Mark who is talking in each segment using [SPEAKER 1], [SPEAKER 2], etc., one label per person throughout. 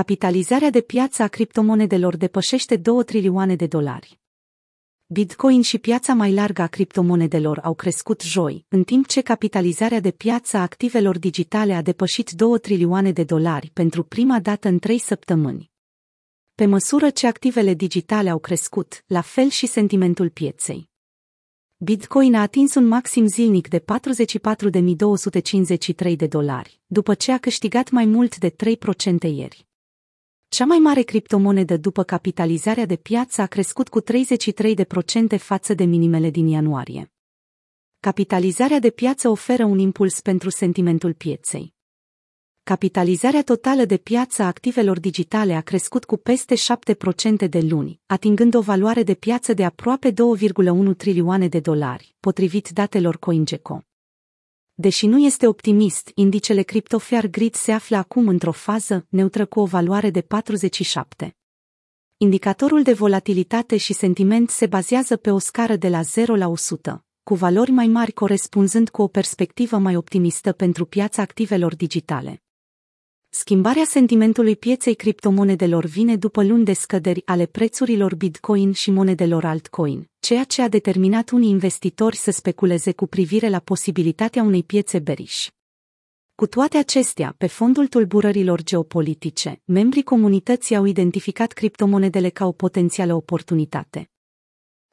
[SPEAKER 1] Capitalizarea de piață a criptomonedelor depășește 2 trilioane de dolari. Bitcoin și piața mai largă a criptomonedelor au crescut joi, în timp ce capitalizarea de piață a activelor digitale a depășit 2 trilioane de dolari pentru prima dată în trei săptămâni. Pe măsură ce activele digitale au crescut, la fel și sentimentul pieței. Bitcoin a atins un maxim zilnic de 44.253 de dolari, după ce a câștigat mai mult de 3% ieri. Cea mai mare criptomonedă după capitalizarea de piață a crescut cu 33% față de minimele din ianuarie. Capitalizarea de piață oferă un impuls pentru sentimentul pieței. Capitalizarea totală de piață a activelor digitale a crescut cu peste 7% de luni, atingând o valoare de piață de aproape 2,1 trilioane de dolari, potrivit datelor CoinGecko. Deși nu este optimist, indicele CryptoFair Grid se află acum într-o fază neutră cu o valoare de 47. Indicatorul de volatilitate și sentiment se bazează pe o scară de la 0 la 100, cu valori mai mari corespunzând cu o perspectivă mai optimistă pentru piața activelor digitale. Schimbarea sentimentului pieței criptomonedelor vine după luni de scăderi ale prețurilor Bitcoin și monedelor altcoin, ceea ce a determinat unii investitori să speculeze cu privire la posibilitatea unei piețe beriș. Cu toate acestea, pe fondul tulburărilor geopolitice, membrii comunității au identificat criptomonedele ca o potențială oportunitate.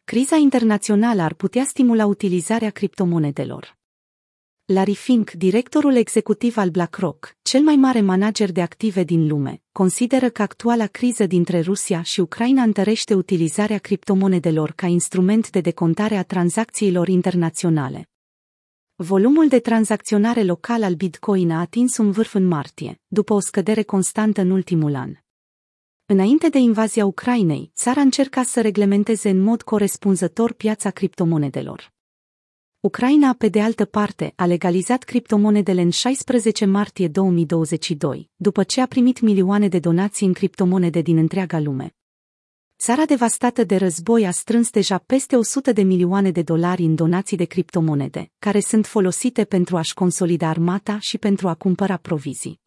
[SPEAKER 1] Criza internațională ar putea stimula utilizarea criptomonedelor. Larry Fink, directorul executiv al BlackRock, cel mai mare manager de active din lume, consideră că actuala criză dintre Rusia și Ucraina întărește utilizarea criptomonedelor ca instrument de decontare a tranzacțiilor internaționale. Volumul de tranzacționare local al Bitcoin a atins un vârf în martie, după o scădere constantă în ultimul an. Înainte de invazia Ucrainei, țara încerca să reglementeze în mod corespunzător piața criptomonedelor. Ucraina, pe de altă parte, a legalizat criptomonedele în 16 martie 2022, după ce a primit milioane de donații în criptomonede din întreaga lume. Țara devastată de război a strâns deja peste 100 de milioane de dolari în donații de criptomonede, care sunt folosite pentru a-și consolida armata și pentru a cumpăra provizii.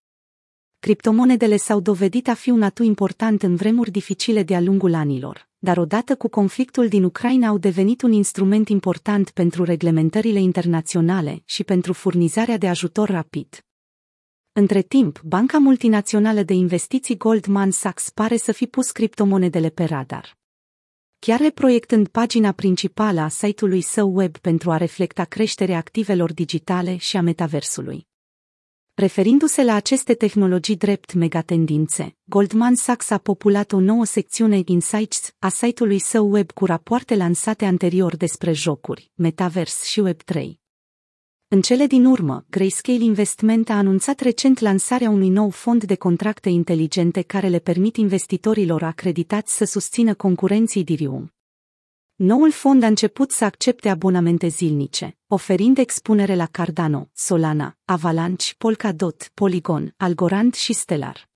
[SPEAKER 1] Criptomonedele s-au dovedit a fi un atu important în vremuri dificile de-a lungul anilor, dar odată cu conflictul din Ucraina au devenit un instrument important pentru reglementările internaționale și pentru furnizarea de ajutor rapid. Între timp, banca multinațională de investiții Goldman Sachs pare să fi pus criptomonedele pe radar. Chiar reproiectând pagina principală a site-ului său web pentru a reflecta creșterea activelor digitale și a metaversului. Referindu-se la aceste tehnologii drept megatendințe, Goldman Sachs a populat o nouă secțiune Insights a site-ului său web cu rapoarte lansate anterior despre jocuri, metavers și Web3. În cele din urmă, Grayscale Investment a anunțat recent lansarea unui nou fond de contracte inteligente care le permit investitorilor acreditați să susțină concurenții Ethereum. Noul fond a început să accepte abonamente zilnice, oferind expunere la Cardano, Solana, Avalanche, Polkadot, Polygon, Algorand și Stellar.